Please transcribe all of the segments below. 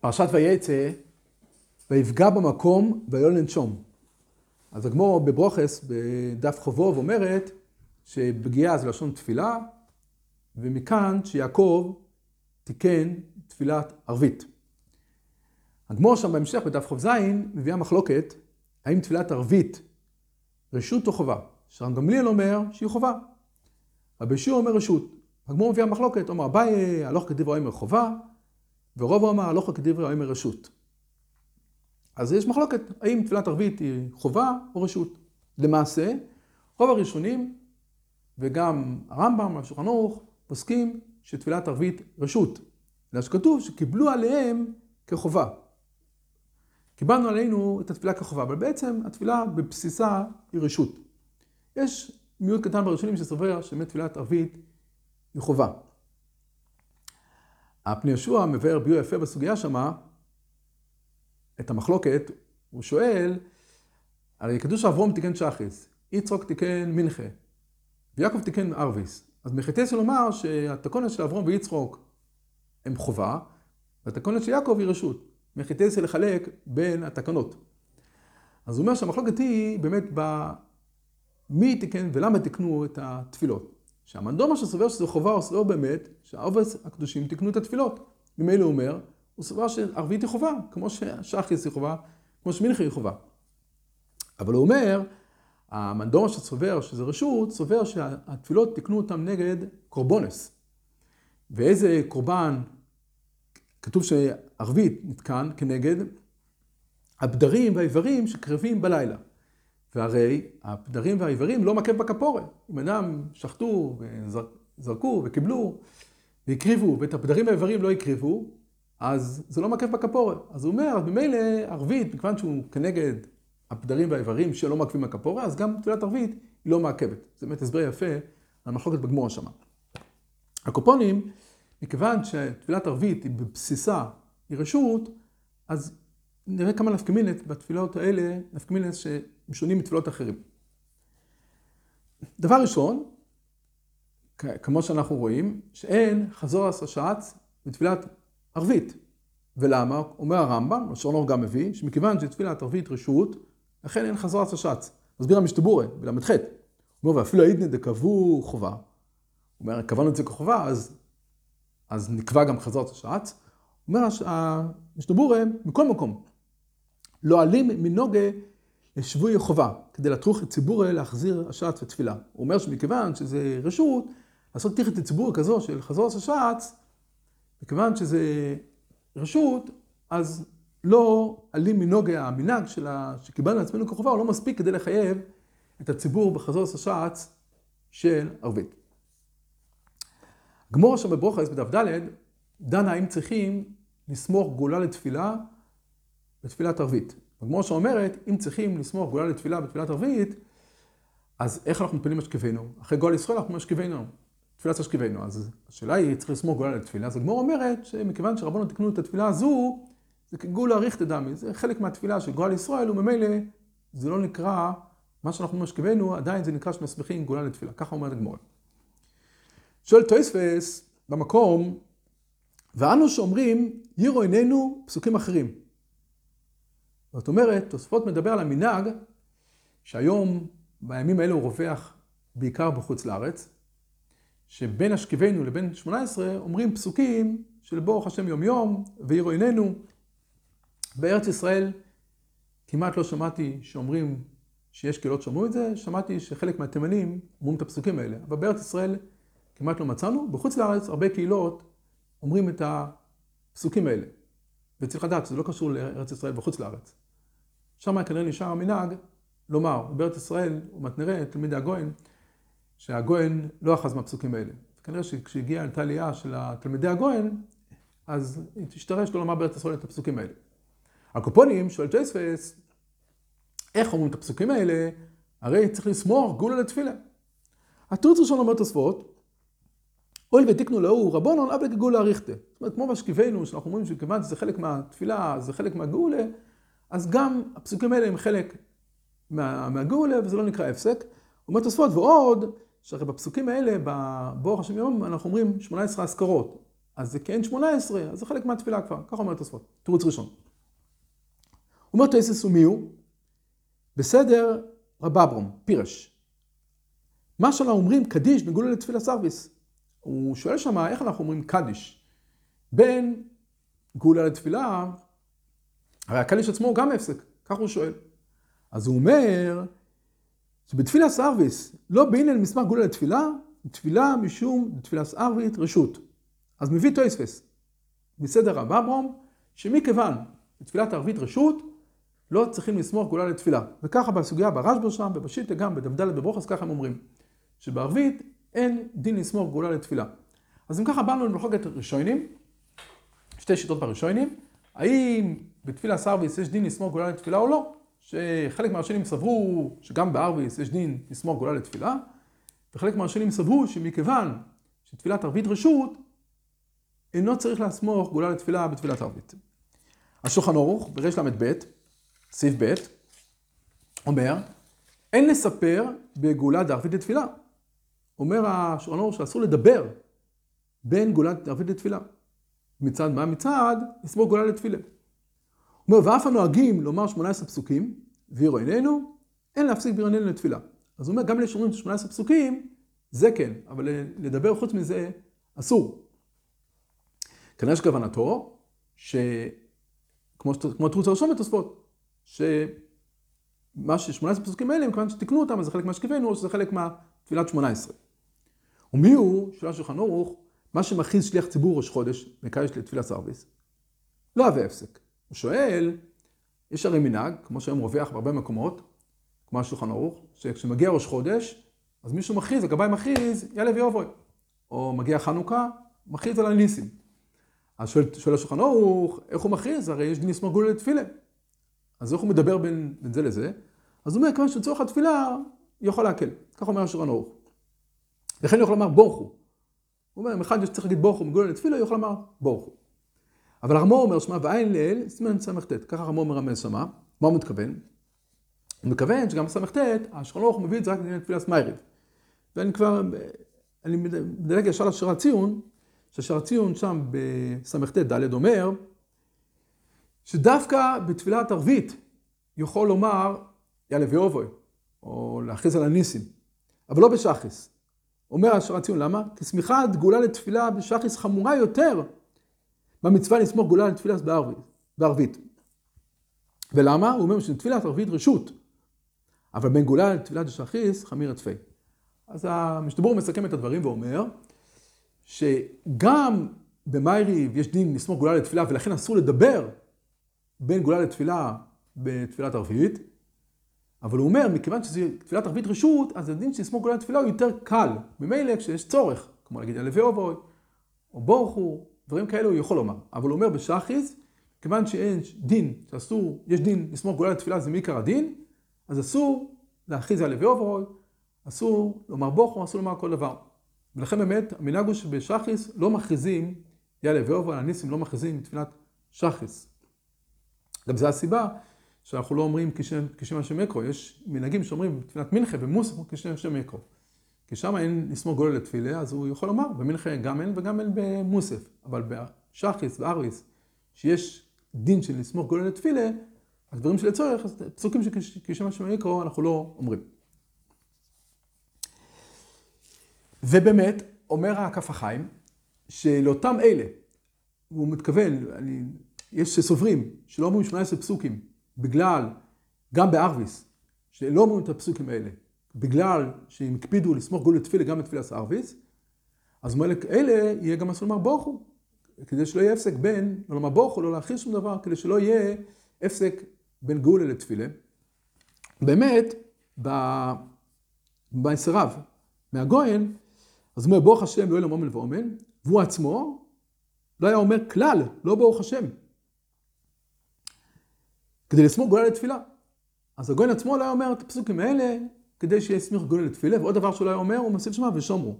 פרשת ויצא, ויפגע במקום ולא לנשום. אז הגמור בברוכס, בדף חובוב, אומרת שפגיעה זה לשון תפילה, ומכאן שיעקב תיקן תפילת ערבית. הגמור שם בהמשך, בדף ח"ז, מביאה מחלוקת, האם תפילת ערבית רשות או חובה? שרם גמליאל אומר שהיא חובה. רבי שיעור אומר רשות. הגמור מביאה מחלוקת, אומר אביי הלוך כדברי אומר חובה, ורוב אמר הלוך כדברי אומר רשות. אז יש מחלוקת, האם תפילת ערבית היא חובה או רשות. למעשה, רוב הראשונים, וגם הרמב"ם, השולחן ערוך, פוסקים שתפילת ערבית רשות. אלא שכתוב שקיבלו עליהם כחובה. קיבלנו עלינו את התפילה כחובה, אבל בעצם התפילה בבסיסה היא רשות. יש מיעוט קטן בראשונים שסובר שבאמת תפילת ערבית היא חובה. הפני ישוע מבאר ביור יפה בסוגיה שמה, את המחלוקת, הוא שואל, הרי כתוב שאברום תיקן שחיס, יצחוק תיקן מנחה, ויעקב תיקן ערביס. אז מחטא לומר שהתקונת של אברום ויצחוק הם חובה, והתקונת של יעקב היא רשות. מחטא לחלק בין התקנות. אז הוא אומר שהמחלוקת היא באמת במי תיקן ולמה תיקנו את התפילות. שהמנדומה שסובר שזו חובה או סובר באמת שהעובס הקדושים תיקנו את התפילות. ממילא הוא אומר, הוא סובר שערבית היא חובה, כמו ששחיס היא חובה, כמו שמנחי היא חובה. אבל הוא אומר, המנדומה שסובר שזה רשות, סובר שהתפילות תיקנו אותם נגד קורבונס. ואיזה קורבן, כתוב שערבית נתקן כנגד הבדרים והאיברים שקרבים בלילה. והרי הפדרים והאיברים לא מקף בכפורת. אם אדם שחטו וזרקו וקיבלו והקריבו, ואת הפדרים והאיברים לא הקריבו, אז זה לא מקף בכפורת. אז הוא אומר, ממילא ערבית, מכיוון שהוא כנגד הפדרים והאיברים שלא מקפים בכפורת, אז גם תפילת ערבית היא לא מעכבת. זה באמת הסבר יפה על מחלוקת בגמור השמה. הקופונים, מכיוון שתפילת ערבית היא בבסיסה, היא רשות, אז נראה כמה נפקמינט בתפילות האלה, נפקמינט שהם שונים מתפילות אחרים. דבר ראשון, כמו שאנחנו רואים, שאין חזור השעץ בתפילת ערבית. ולמה? אומר הרמב"ם, השורנור גם מביא, שמכיוון שתפילת ערבית רשות, לכן אין חזור השעץ. מסביר המשתבורה, בל"ח. הוא אומר, ואפילו העידנא דקבעו חובה. הוא אומר, קבענו את זה כחובה, אז, אז נקבע גם חזור השעץ. הוא אומר, המשתבורה, מכל מקום, לא עלים מנוגה לשבוי חובה, כדי לטרוח את ציבורי להחזיר השעץ ותפילה. הוא אומר שמכיוון שזה רשות, לעשות תיכת לציבור כזו של חזור השעץ, מכיוון שזה רשות, אז לא עלים מנוגה, המנהג שלה, שקיבלנו לעצמנו כחובה, הוא לא מספיק כדי לחייב את הציבור בחזור השעץ של ערבית. גמור שם בברוכס בדף ד' דנה האם צריכים לסמוך גאולה לתפילה בתפילת ערבית. הגמור שאומרת, אם צריכים לסמוך גאולה לתפילה בתפילת ערבית, אז איך אנחנו מתפללים אשכבנו? אחרי גאול ישראל אנחנו אשכבנו, תפילת אשכבנו. אז השאלה היא, צריך לסמוך גאולה לתפילה. אז הגמור אומרת שמכיוון שרבנו תקנו את התפילה הזו, זה כגאולה ריכטא דמי, זה חלק מהתפילה של גאול ישראל, וממילא זה לא נקרא, מה שאנחנו אומרים אשכבנו, עדיין זה נקרא שמסמיכים גאולה לתפילה. ככה אומרת הגמור. שואל טויספס במקום, ואנו שאומרים, יירו עינינו פסוקים אחרים. זאת אומרת, תוספות מדבר על המנהג שהיום, בימים האלו הוא רווח בעיקר בחוץ לארץ, שבין אשכבנו לבין שמונה עשרה אומרים פסוקים של ברוך השם יום יום ועירו עינינו. בארץ ישראל כמעט לא שמעתי שאומרים שיש קהילות שאומרים את זה, שמעתי שחלק מהתימנים אומרים את הפסוקים האלה, אבל בארץ ישראל כמעט לא מצאנו. בחוץ לארץ הרבה קהילות אומרים את הפסוקים האלה. וצריך לדעת שזה לא קשור לארץ ישראל בחוץ לארץ. שם כנראה נשאר המנהג לומר, בארץ ישראל, עוד נראה, תלמידי הגאון, שהגאון לא אחז מהפסוקים האלה. כנראה שכשהגיעה הייתה עלייה של תלמידי הגאון, אז השתרש לא לומר בארץ ישראל את הפסוקים האלה. על כל פנים שואל תוספות, איך אומרים את הפסוקים האלה? הרי צריך לסמוך גאולה לתפילה. התירוץ ראשון אומר תוספות, הואיל ותקנוהו רבנן הווה כגאולה אריכתא. זאת אומרת, כמו השכיבנו, שאנחנו אומרים שכיוון שזה חלק מהתפילה, זה חלק מהגאולה, אז גם הפסוקים האלה הם חלק מה, מהגאולה, וזה לא נקרא הפסק. אומר תוספות, ועוד, שהרי בפסוקים האלה, בברוך השם יום, אנחנו אומרים 18 אזכרות. אז זה כן 18, אז זה חלק מהתפילה כבר, ככה אומר תוספות, תירוץ ראשון. אומר תוסס ומי הוא? בסדר רבברום, פירש. מה שאנחנו אומרים קדיש בגולה לתפילה סרוויס. הוא שואל שם איך אנחנו אומרים קדיש. בין גאולה לתפילה, הרי הקדיש עצמו הוא גם הפסק, כך הוא שואל. אז הוא אומר שבתפילת ערבית, לא בעינן מסמך גאולה לתפילה, תפילה משום תפילת ערבית רשות. אז מביא תוספות, בסדר רב עמרם, שמכיוון בתפילת ערבית רשות, לא צריכים לסמוך גאולה לתפילה. וככה בסוגיה ברשב"א שם, ובשיטה גם, בדף ד' בברכות, ככה הם אומרים. שבערבית אין דין לסמוך גאולה לתפילה. אז אם ככה באנו למחלוקת ראשונים, שתי שיטות בראשונים, האם בתפילה סרוויס יש דין לסמוך גאולה לתפילה או לא? שחלק מהראשונים סברו שגם בערביס יש דין לסמוך גאולה לתפילה, וחלק מהראשונים סברו שמכיוון שתפילת ערבית רשות, אינו צריך לסמוך גאולה לתפילה בתפילת ערבית. השולחן ערוך, בריש ל"ב, סעיף ב', אומר, אין לספר בגאולה דערבית לתפילה. אומר השולחן ערוך שאסור לדבר בין גאולה דערבית לתפילה. מצד מה? מצד לסמוך גאולה לתפילה. אומר, ואף הנוהגים לומר 18 פסוקים, ויראו עינינו, אין להפסיק ביראו עינינו לתפילה. אז הוא אומר, גם אלה שאומרים 18 פסוקים, זה כן, אבל לדבר חוץ מזה, אסור. כנראה שכוונתו, שכמו התרוץ הראשון בתוספות, שמה ש-18 פסוקים האלה, מכיוון שתיקנו אותם, אז זה חלק מהשכיבנו, או שזה חלק מהתפילת 18. ומי הוא, שאלה שולחן ערוך, מה שמכריז שליח ציבור ראש חודש, מקדש לתפילת סרוויס, לא אהבה הפסק. הוא שואל, יש הרי מנהג, כמו שהיום רווח בהרבה מקומות, כמו השולחן ערוך, שכשמגיע ראש חודש, אז מישהו מכריז, הגבאי מכריז, יאללה ויובוי. או מגיע חנוכה, מכריז על הניסים. אז שואל, שואל השולחן ערוך, איך הוא מכריז? הרי יש לסמוך גאולה לתפילה. אז איך הוא מדבר בין, בין זה לזה? אז הוא אומר, כיוון שלצורך התפילה, יכול להקל. כך אומר השולחן ערוך. לכן הוא יכול לומר ברכו. הוא אומר, אם אחד שצריך להגיד ברכו מגאולה לתפילה, הוא יכול לומר ברכו. אבל הרמ"א אומר, שמע ועיין לעיל, סימן ס"ט. ככה הרמ"א מרמז שמה. מה הוא מתכוון? הוא מתכוון שגם בס"ט, השולחן מביא את זה רק לעניין תפילת סמייריב. ואני כבר, אני מדלג ישר לשירת ציון, ששירת ציון שם בס"ט ד' אומר, שדווקא בתפילת ערבית יכול לומר יאללה ואובוי, או להכריז על הניסים, אבל לא בשחריס. אומר השירת ציון, למה? כי סמיכת גאולה לתפילה בשחריס חמורה יותר במצווה לסמוך גאולה לתפילה בערבית. בערבית. ולמה? הוא אומר שתפילת ערבית רשות, אבל בין גאולה לתפילת שחריס חמיר התפי. אז המשתבור מסכם את הדברים ואומר שגם במייריב יש דין לסמוך גאולה לתפילה ולכן אסור לדבר בין גאולה לתפילה בתפילת ערבית, אבל הוא אומר, מכיוון שזה תפילת ערבית רשות, אז הדין שלסמוך גאולה לתפילה הוא יותר קל. ממילא כשיש צורך, כמו להגיד הלוי אובוי, או בורכו, דברים כאלה הוא יכול לומר. אבל הוא אומר בשחיס, כיוון שאין דין, שאסור, יש דין לסמוך גאולה לתפילה זה מעיקר הדין, אז אסור להכריז על לוי אובוי, אסור לומר בוכו, אסור לומר כל דבר. ולכן באמת, המנהג הוא שבשחיס לא מכריזים, יאללה ואובוי, הניסים לא מכריזים בתפילת שחיס. גם זו הסיבה שאנחנו לא אומרים כשם השם מקרו, יש מנהגים שאומרים בתפילת מנחה ומוסף כשם השם מקרו. כי שם אין לשמור גולה לתפילה, אז הוא יכול לומר, במנחה גם אין וגם אין במוסף. אבל בשחיס ואריס, שיש דין של לסמוך גולה לתפילה, אז דברים שלצורך, פסוקים שכשם השם מקרו אנחנו לא אומרים. ובאמת, אומר הכף החיים, שלאותם אלה, הוא מתכוון, אני יש שסוברים שלא אומרים 18 פסוקים בגלל, גם בארוויס, שלא אומרים את הפסוקים האלה, בגלל שהם הקפידו לסמוך גול לתפילה גם לתפילת ארוויס, אז מלך אלה יהיה גם אסור לומר בוכו, כדי שלא יהיה הפסק בין, לא לומר בוכו, לא להכריז שום דבר, כדי שלא יהיה הפסק בין גאולה לתפילה. באמת, בעשריו מהגויין, אז הוא אומר ברוך השם לא יהיה לו מומן ואומן, והוא עצמו לא היה אומר כלל, לא ברוך השם. כדי לסמוך גולה לתפילה. אז הגויין עצמו לא היה אומר את הפסוקים האלה כדי שיסמיך גולה לתפילה, ועוד דבר היה אומר, הוא מוסיף שמה ושומרו.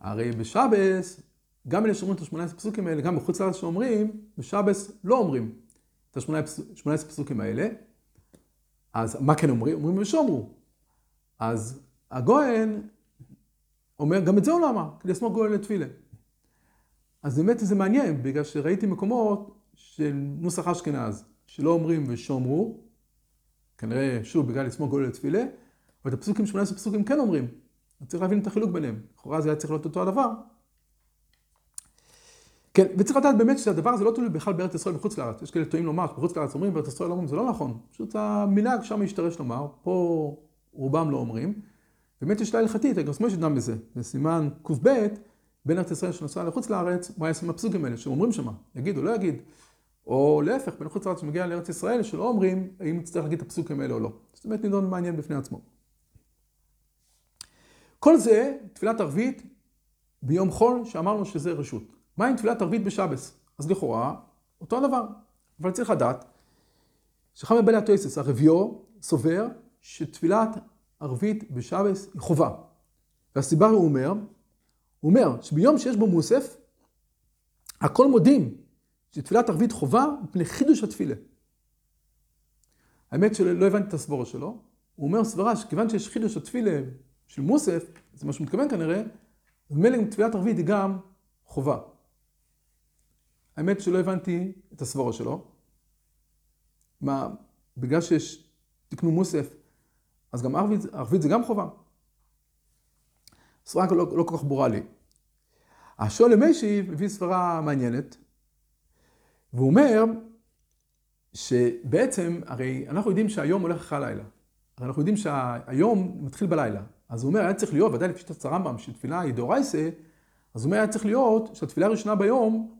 הרי בשבס, גם אלה שאומרים את ה-18 פסוקים האלה, גם בחוץ לארץ שאומרים, בשבס לא אומרים את ה-18 פסוקים האלה. אז מה כן אומרים? אומרים ושומרו. אז הגויין אומר, גם את זה הוא לא אמר, כדי לסמוך גולה לתפילה. אז באמת זה מעניין, בגלל שראיתי מקומות של נוסח אשכנז, שלא אומרים ושומרו, כנראה, שוב, בגלל לסמוך גולל לתפילה, אבל את הפסוקים, 18 פסוקים כן אומרים. צריך להבין את החילוק ביניהם. לכאורה זה היה צריך להיות אותו הדבר. כן, וצריך לדעת באמת שהדבר הזה לא תלוי בכלל בארץ ישראל בחוץ לארץ. יש כאלה טועים לומר שבחוץ לארץ אומרים, בארץ ישראל לא אומרים, זה לא נכון. פשוט המנהג שם השתרש לומר, פה רובם לא אומרים. באמת יש לה הלכתית, שמאל שדם בזה. זה סימן קב, בין ארץ ישראל שנוסעה לחוץ לארץ, מה יעשו עם הפסוקים האלה, שאומרים שמה, יגיד או לא יגיד. או להפך, בין חוץ לארץ שמגיע לארץ ישראל, שלא אומרים האם נצטרך להגיד את הפסוקים האלה או לא. זאת אומרת, נידון מעניין בפני עצמו. כל זה, תפילת ערבית ביום חול, שאמרנו שזה רשות. מה עם תפילת ערבית בשבס? אז לכאורה, אותו הדבר. אבל צריך לדעת, שחמי בני התויסס, הרביו, סובר שתפילת ערבית בשבס היא חובה. והסיבה הוא אומר, הוא אומר שביום שיש בו מוסף, הכל מודים שתפילת ערבית חובה מפני חידוש התפילה. האמת שלא הבנתי את הסבורה שלו, הוא אומר סברה שכיוון שיש חידוש התפילה של מוסף, זה מה שהוא מתכוון כנראה, אז מילא תפילת ערבית היא גם חובה. האמת שלא הבנתי את הסבורה שלו. מה, בגלל שיש תקנו מוסף, אז גם ערבית, ערבית זה גם חובה. סברה לא, לא כל כך ברורה לי. השואל למשיב הביא סברה מעניינת, והוא אומר שבעצם, הרי אנחנו יודעים שהיום הולך אחרי הלילה. אנחנו יודעים שהיום מתחיל בלילה. אז הוא אומר, היה צריך להיות, ודאי לפי שיטת הרמב"ם, שתפילה היא דאורייסה, אז הוא אומר, היה צריך להיות שהתפילה הראשונה ביום,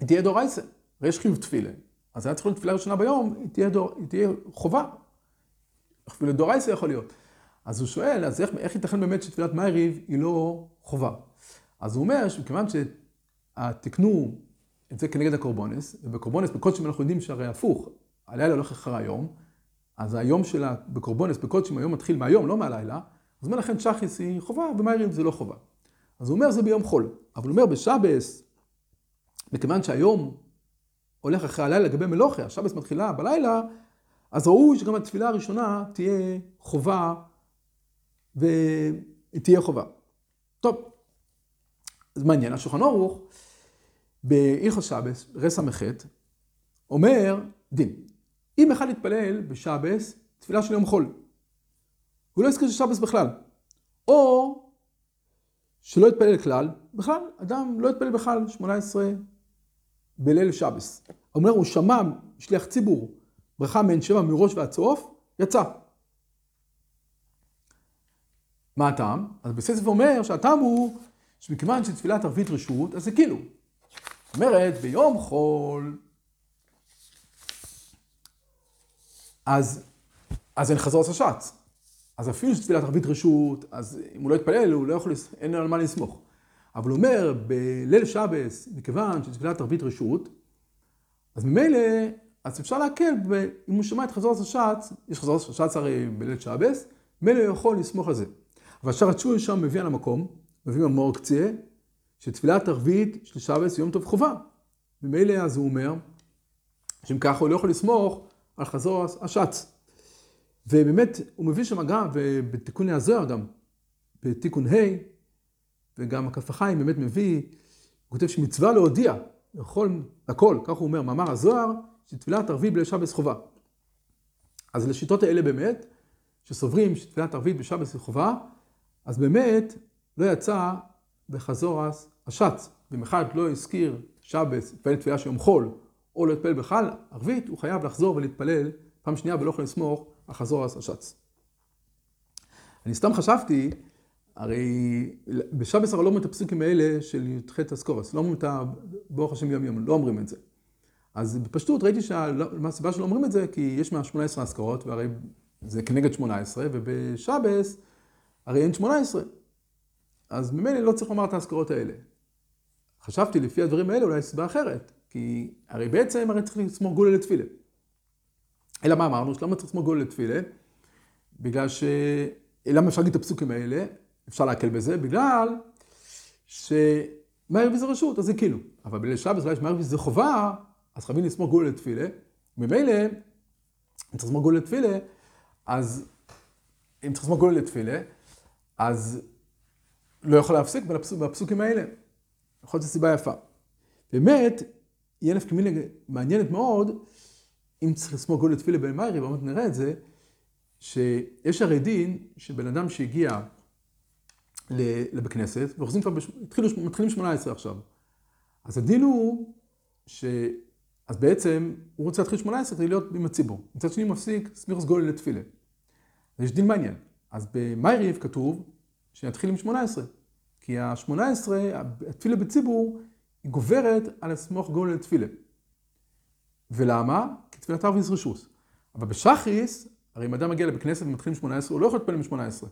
היא תהיה דאורייסה. הרי יש חיוב תפילה. אז היה צריך להיות תפילה ראשונה ביום, היא תהיה, דור, היא תהיה חובה. אפילו דאורייסה יכול להיות. אז הוא שואל, אז איך, איך ייתכן באמת שתפילת מייריב היא לא חובה? אז הוא אומר שמכיוון שתקנו את זה כנגד הקורבונס, ובקורבונס, בקודשים אנחנו יודעים שהרי הפוך, הלילה הולך אחרי היום, אז היום שלה בקורבונס, בקודשים, היום מתחיל מהיום, לא מהלילה, אז אומר לכן שחיס היא חובה, ומיירים זה לא חובה. אז הוא אומר זה ביום חול, אבל הוא אומר בשבס, מכיוון שהיום הולך אחרי הלילה לגבי מלוכה, השבס מתחילה בלילה, אז ראוי שגם התפילה הראשונה תהיה חובה, והיא תהיה חובה. טוב, אז מעניין, השולחן ערוך, בהלכות שבס, רס"ח, אומר דין. אם אחד יתפלל בשבס, תפילה של יום חול, הוא לא יזכיר ששבס בכלל. או שלא יתפלל כלל, בכלל, אדם לא יתפלל בכלל 18 בליל שבס. אומר, הוא שמע שליח ציבור, ברכה מעין שבע מראש ועד סוף, יצא. מה הטעם? אז בספר אומר שהטעם הוא שמכיוון שתפילת ערבית רשות, אז זה כאילו. זאת אומרת, ביום חול, אז, אז אין חזור השץ. אז אפילו שתפילת ערבית רשות, אז אם הוא לא יתפלל, הוא לא יכול, אין על מה לסמוך. אבל הוא אומר, בליל שבס, מכיוון שתפילת ערבית רשות, אז ממילא, אז אפשר להקל, אם הוא שומע את חזור השץ, יש חזור השץ הרי בליל שבס, ממילא הוא יכול לסמוך על זה. אבל שרת שוי שם מביא על המקום, מביא ממור קצה, שתפילת ערבית של שבס יום טוב חובה. ממילא אז הוא אומר, שאם ככה הוא לא יכול לסמוך על חזור השץ. ובאמת, הוא מביא שם גם, ובתיקון הזוהר גם, בתיקון ה', וגם הכף החיים באמת מביא, הוא כותב שמצווה להודיע לכל, הכל, כך הוא אומר, מאמר הזוהר, שתפילת ערבית בליל שבס חובה. אז לשיטות האלה באמת, שסוברים שתפילת ערבית בשבס היא חובה, אז באמת לא יצא בחזור השץ. ואם אחד לא הזכיר שבס, התפלל תפילה של יום חול, או לא התפלל בכלל ערבית, הוא חייב לחזור ולהתפלל פעם שנייה ולא יכול לסמוך על חזור השץ. אני סתם חשבתי, הרי בשבס הרי לא אומרים את הפסוקים האלה של י"ח אסקורס, לא אומרים את ברוך השם יום יום, לא אומרים את זה. אז בפשטות ראיתי מה הסיבה שלא אומרים את זה, כי יש מה 18 אזכרות, והרי זה כנגד 18, ובשבס הרי אין 18. אז ממילא לא צריך לומר את האזכרות האלה. חשבתי לפי הדברים האלה אולי סיבה אחרת, כי הרי בעצם הרי צריך לסמוך גולה לתפילה. אלא מה אמרנו? שלמה צריך לסמוך גולה לתפילה? בגלל ש... למה אפשר להגיד את הפסוקים האלה? אפשר להקל בזה, בגלל שמערבי זה רשות, אז זה כאילו. אבל בליל שבת, אולי שמערבי זה חובה, אז חייבים לסמוך גולה לתפילה. ממילא, אם צריך לסמוך גולה לתפילה, אז אם צריך לסמוך גולה לתפילה, אז לא יכול להפסיק בפסוקים האלה. יכול להיות שזו סיבה יפה. באמת, יהיה נפקא מינה מעניינת מאוד, אם צריך לסמוך גול לתפילה בן מיירי, ועוד נראה את זה, שיש הרי דין שבן אדם שהגיע לבית כנסת, ואוחזים כבר, התחילו, מתחילים 18 עכשיו. אז הדין הוא ש... אז בעצם הוא רוצה להתחיל 18 כדי להיות עם הציבור. מצד שני מפסיק סמיכוס גול לתפילה. יש דין מעניין. אז במייריב כתוב שנתחיל עם 18. כי ה-18, התפילה בציבור, היא גוברת על הסמוך גול לתפילה. ולמה? כי תפילת ערביס רשוס. אבל בשחריס, הרי אם אדם מגיע לבית כנסת ומתחיל עם 18, הוא לא יכול להתפלל עם 18.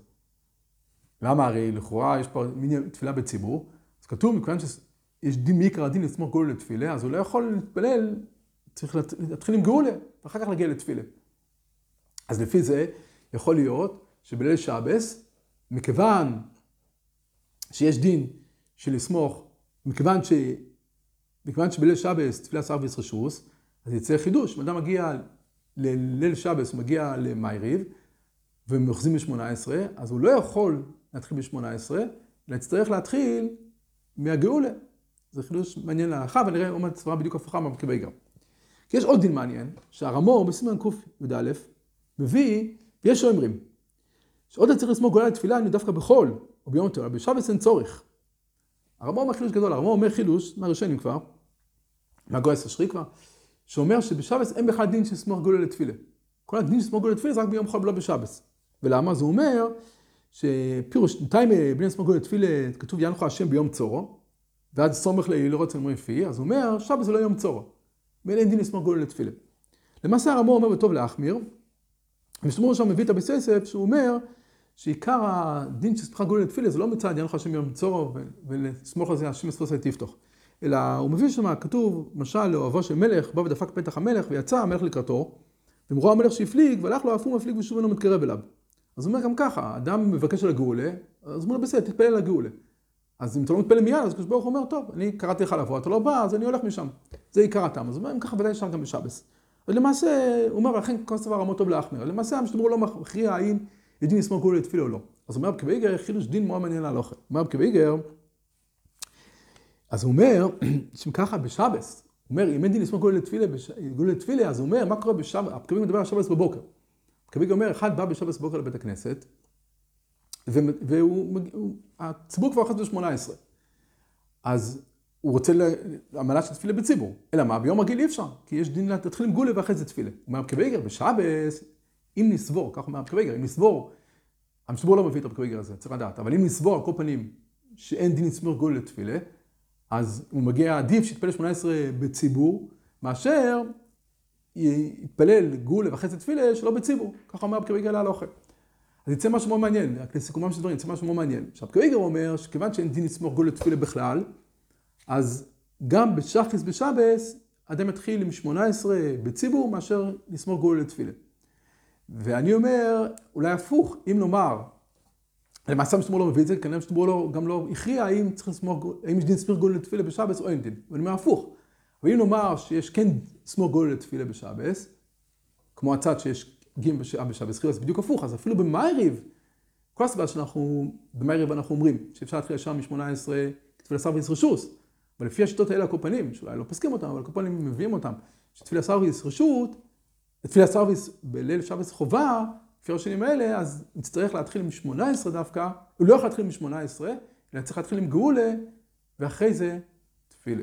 למה? הרי לכאורה יש פה מין תפילה בציבור, אז כתוב, מכיוון שיש דין מיקרא דין לסמוך גאולה לתפילה, אז הוא לא יכול להתפלל, צריך להתחיל עם גאולה, ואחר כך להגיע לתפילה. אז לפי זה, יכול להיות שבליל שבס, מכיוון שיש דין של לסמוך, מכיוון, ש... מכיוון שבליל שבס תפילה סרוויס רשוס, אז יצא חידוש. אם אדם מגיע לליל שבס, הוא מגיע למייריב, והם אוחזים ב-18, אז הוא לא יכול להתחיל ב-18, אלא יצטרך להתחיל מהגאולה. זה חידוש מעניין להלכה, ונראה עומדת סברה בדיוק הפוכה מהמרכיבי גר. כי יש עוד דין מעניין, שהרמור בסימן קי"א מביא, ויש שאומרים, שעוד צריך לסמוך גאולה לתפילה, אני דווקא בחול, או ביום אבל בשבס אין צורך. הרמור אומר חידוש גדול, הרמור אומר חידוש, מהראשונים כבר, מהגויס השרי כבר, שאומר שבשבס אין בכלל דין של סמוך גאולה לתפילה. כל הדין של סמוך גאולה לתפילה זה רק ביום חול ולא בשבס. ולמה? הוא אומר שפירוש, שנתיים בני סמוך גאולה לתפילה, כתוב ינוחו השם ביום צורו, ועד סומך לראות אצל פי, אז הוא אומר, שבס זה לא יום צורו. ואין דין לסמוך גאולה לתפילה. למעשה הרמור אומר בטוב להחמיר, ושמור שם מביא את הבססף, שהוא אומר שעיקר הדין של סמכה גאולה לתפילה זה לא מצד ינוחו השם ביום צורו, ולסמוך על זה השם אספוס תפתוח. אלא הוא מביא שם, כתוב, משל לאוהבו של מלך, בא ודפק פתח המלך ויצא המלך לקראתו, ומרוא המלך שהפליג, והלך לו אף הוא מפליג ושוב אינו מתקרב אליו. אז הוא אומר גם ככה, אדם מבקש על הגאולה, אז הוא אומר בסדר, תתפלל על הגאולה. אז אם אתה לא מתפלל מיד, אז הקדוש ברוך הוא אומר, טוב, אני קראתי לך לבוא, אתה לא בא, אז אני הולך משם. זה עיקר הטעם. אז הוא אומר, אם ככה ודאי אפשר גם בשבס. ולמעשה, הוא אומר, לכן כל סבר רמות טוב להחמיר. למעשה, המשתמרו לא מכריע האם ידין לשמאל גאולה לתפילה או לא. אז אומר, בקוויגר, חידוש דין מאוד מעניין להלוכה. אומר, בקוויגר, אז הוא אומר, שככה בשבס, הוא אומר, אם אין דין לשמאל גאולה לתפילה, אז הוא אומר, מה קורה בשבס, הפקוויגר מדבר על שבס בבוקר. הפקוויגר אומר, אחד בא בשבס בבוקר לבית הכנסת, והציבור כבר אחת ב-18. אז הוא רוצה עמלה של תפילה בציבור. אלא מה? ביום רגיל אי אפשר, כי יש דין להתחיל עם גולה ואחרי זה תפילה. הוא אומר רבי בשבס, אם נסבור, כך אומר רבי אם נסבור, המשבור לא מביא את רבי הזה, צריך לדעת, אבל אם נסבור על כל פנים שאין דין לסמור גולה לתפילה, אז הוא מגיע, עדיף שיתפלל 18 בציבור, מאשר יתפלל גולה זה תפילה שלא בציבור. ככה אומר רבי על האוכל. אז יצא משהו מאוד מעניין, רק לסיכומם של דברים, יצא משהו מאוד מעניין. עכשיו, קוויגר אומר שכיוון שאין דין לסמוך גול לתפילה בכלל, אז גם בשחריס בשבס, אדם מתחיל עם 18 בציבור מאשר לסמוך גול לתפילה. ואני אומר, אולי הפוך, אם נאמר, למעשה משתמור לא מביא את זה, כנראה משתמור לא, גם לא הכריע האם צריך לסמוך, האם יש דין לסמוך גול לתפילה בשבס או אין דין. ואני אומר הפוך. אבל אם נאמר שיש כן לסמוך גול לתפילה בשבס, כמו הצד שיש גימל בשעה סחירה, זה בדיוק הפוך, אז אפילו במייריב, כל הסיבה שאנחנו, במייריב אנחנו אומרים שאפשר להתחיל ישר מ-18 כתפילה סרוויס רשוס, אבל לפי השיטות האלה הקופנים, שאולי לא פוסקים אותם, אבל הקופנים מביאים אותם, שתפילה סרוויס רשות, תפילה סרוויס בליל שבס חובה, לפי השנים האלה, אז נצטרך להתחיל מ-18 דווקא, הוא לא יכול להתחיל מ-18, אלא צריך להתחיל עם גאולה, ואחרי זה תפילה.